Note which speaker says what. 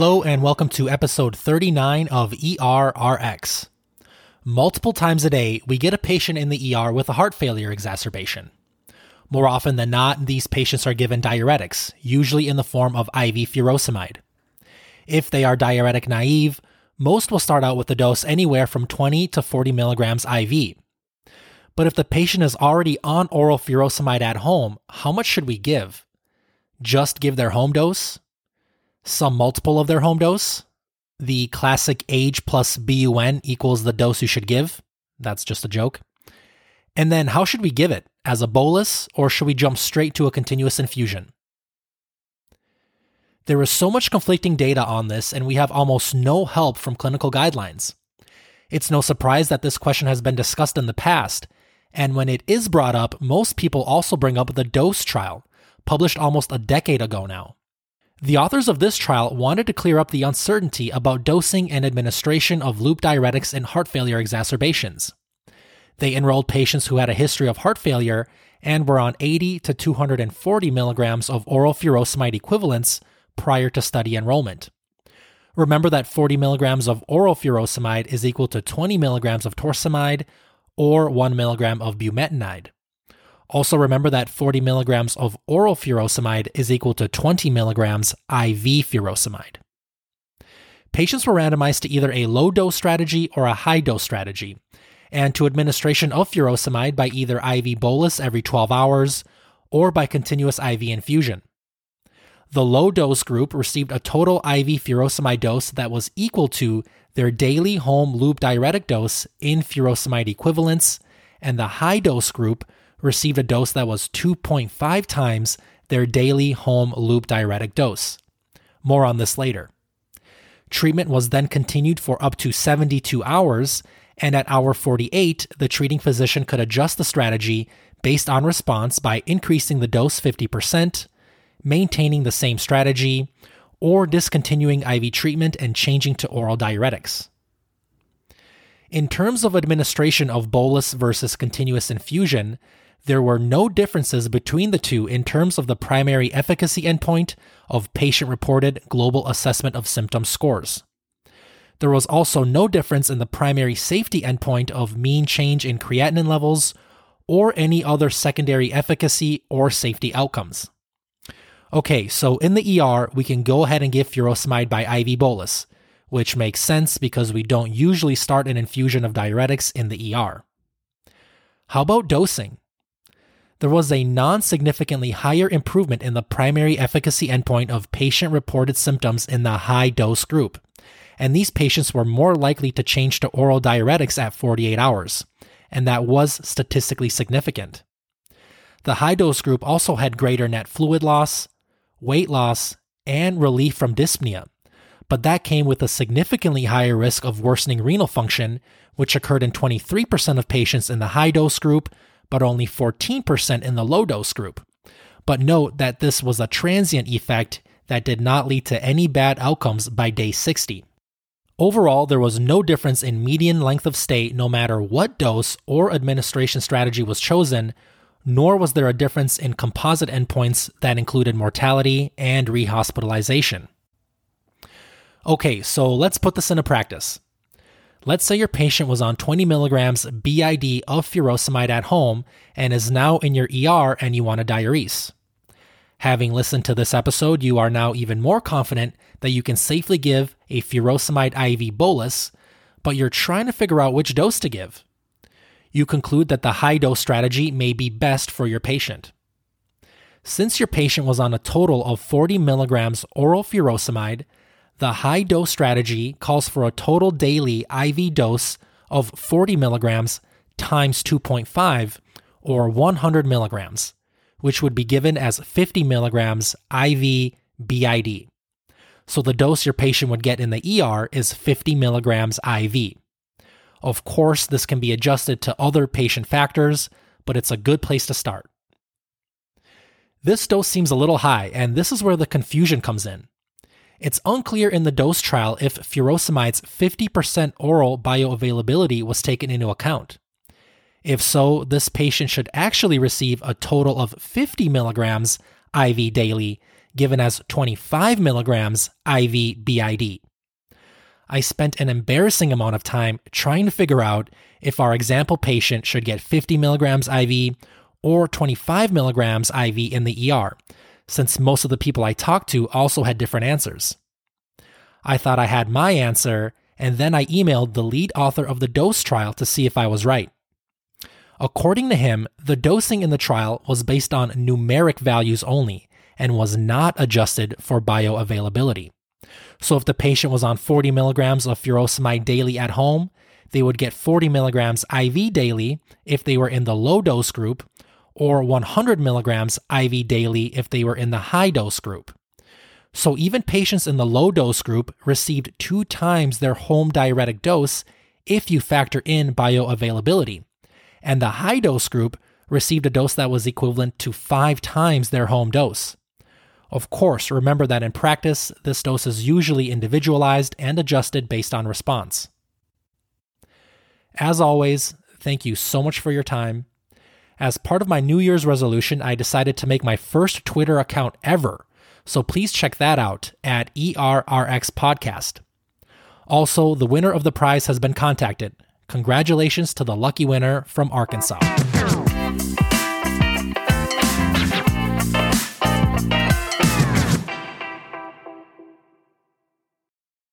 Speaker 1: Hello, and welcome to episode 39 of ERRX. Multiple times a day, we get a patient in the ER with a heart failure exacerbation. More often than not, these patients are given diuretics, usually in the form of IV furosemide. If they are diuretic naive, most will start out with a dose anywhere from 20 to 40 milligrams IV. But if the patient is already on oral furosemide at home, how much should we give? Just give their home dose? Some multiple of their home dose. The classic age plus BUN equals the dose you should give. That's just a joke. And then how should we give it? As a bolus, or should we jump straight to a continuous infusion? There is so much conflicting data on this, and we have almost no help from clinical guidelines. It's no surprise that this question has been discussed in the past, and when it is brought up, most people also bring up the DOSE trial, published almost a decade ago now. The authors of this trial wanted to clear up the uncertainty about dosing and administration of loop diuretics in heart failure exacerbations. They enrolled patients who had a history of heart failure and were on 80 to 240 milligrams of oral furosemide equivalents prior to study enrollment. Remember that 40 milligrams of oral furosemide is equal to 20 milligrams of torsemide or 1 milligram of bumetanide. Also, remember that 40 milligrams of oral furosemide is equal to 20 milligrams IV furosemide. Patients were randomized to either a low dose strategy or a high dose strategy, and to administration of furosemide by either IV bolus every 12 hours or by continuous IV infusion. The low dose group received a total IV furosemide dose that was equal to their daily home loop diuretic dose in furosemide equivalents, and the high dose group received a dose that was 2.5 times their daily home loop diuretic dose. More on this later. Treatment was then continued for up to 72 hours, and at hour 48, the treating physician could adjust the strategy based on response by increasing the dose 50%, maintaining the same strategy, or discontinuing IV treatment and changing to oral diuretics. In terms of administration of bolus versus continuous infusion, there were no differences between the two in terms of the primary efficacy endpoint of patient reported global assessment of symptom scores. There was also no difference in the primary safety endpoint of mean change in creatinine levels or any other secondary efficacy or safety outcomes. Okay, so in the ER, we can go ahead and give furosemide by IV bolus, which makes sense because we don't usually start an infusion of diuretics in the ER. How about dosing? There was a non significantly higher improvement in the primary efficacy endpoint of patient reported symptoms in the high dose group. And these patients were more likely to change to oral diuretics at 48 hours, and that was statistically significant. The high dose group also had greater net fluid loss, weight loss, and relief from dyspnea, but that came with a significantly higher risk of worsening renal function, which occurred in 23% of patients in the high dose group but only 14% in the low dose group. But note that this was a transient effect that did not lead to any bad outcomes by day 60. Overall, there was no difference in median length of stay no matter what dose or administration strategy was chosen, nor was there a difference in composite endpoints that included mortality and rehospitalization. Okay, so let's put this into practice. Let's say your patient was on 20 milligrams BID of furosemide at home and is now in your ER and you want a diurese. Having listened to this episode, you are now even more confident that you can safely give a furosemide IV bolus, but you're trying to figure out which dose to give. You conclude that the high dose strategy may be best for your patient. Since your patient was on a total of 40 milligrams oral furosemide, the high dose strategy calls for a total daily IV dose of 40 milligrams times 2.5 or 100 milligrams, which would be given as 50 milligrams IV BID. So the dose your patient would get in the ER is 50 milligrams IV. Of course, this can be adjusted to other patient factors, but it's a good place to start. This dose seems a little high, and this is where the confusion comes in. It's unclear in the dose trial if furosemide's 50% oral bioavailability was taken into account. If so, this patient should actually receive a total of 50 milligrams IV daily, given as 25 milligrams IV BID. I spent an embarrassing amount of time trying to figure out if our example patient should get 50 milligrams IV or 25 milligrams IV in the ER, since most of the people I talked to also had different answers. I thought I had my answer, and then I emailed the lead author of the dose trial to see if I was right. According to him, the dosing in the trial was based on numeric values only and was not adjusted for bioavailability. So if the patient was on 40 milligrams of furosemide daily at home, they would get 40 milligrams IV daily if they were in the low dose group, or 100 milligrams IV daily if they were in the high dose group. So even patients in the low dose group received two times their home diuretic dose if you factor in bioavailability. And the high dose group received a dose that was equivalent to five times their home dose. Of course, remember that in practice, this dose is usually individualized and adjusted based on response. As always, thank you so much for your time. As part of my New Year's resolution, I decided to make my first Twitter account ever so please check that out at ERRX Podcast. Also, the winner of the prize has been contacted. Congratulations to the lucky winner from Arkansas.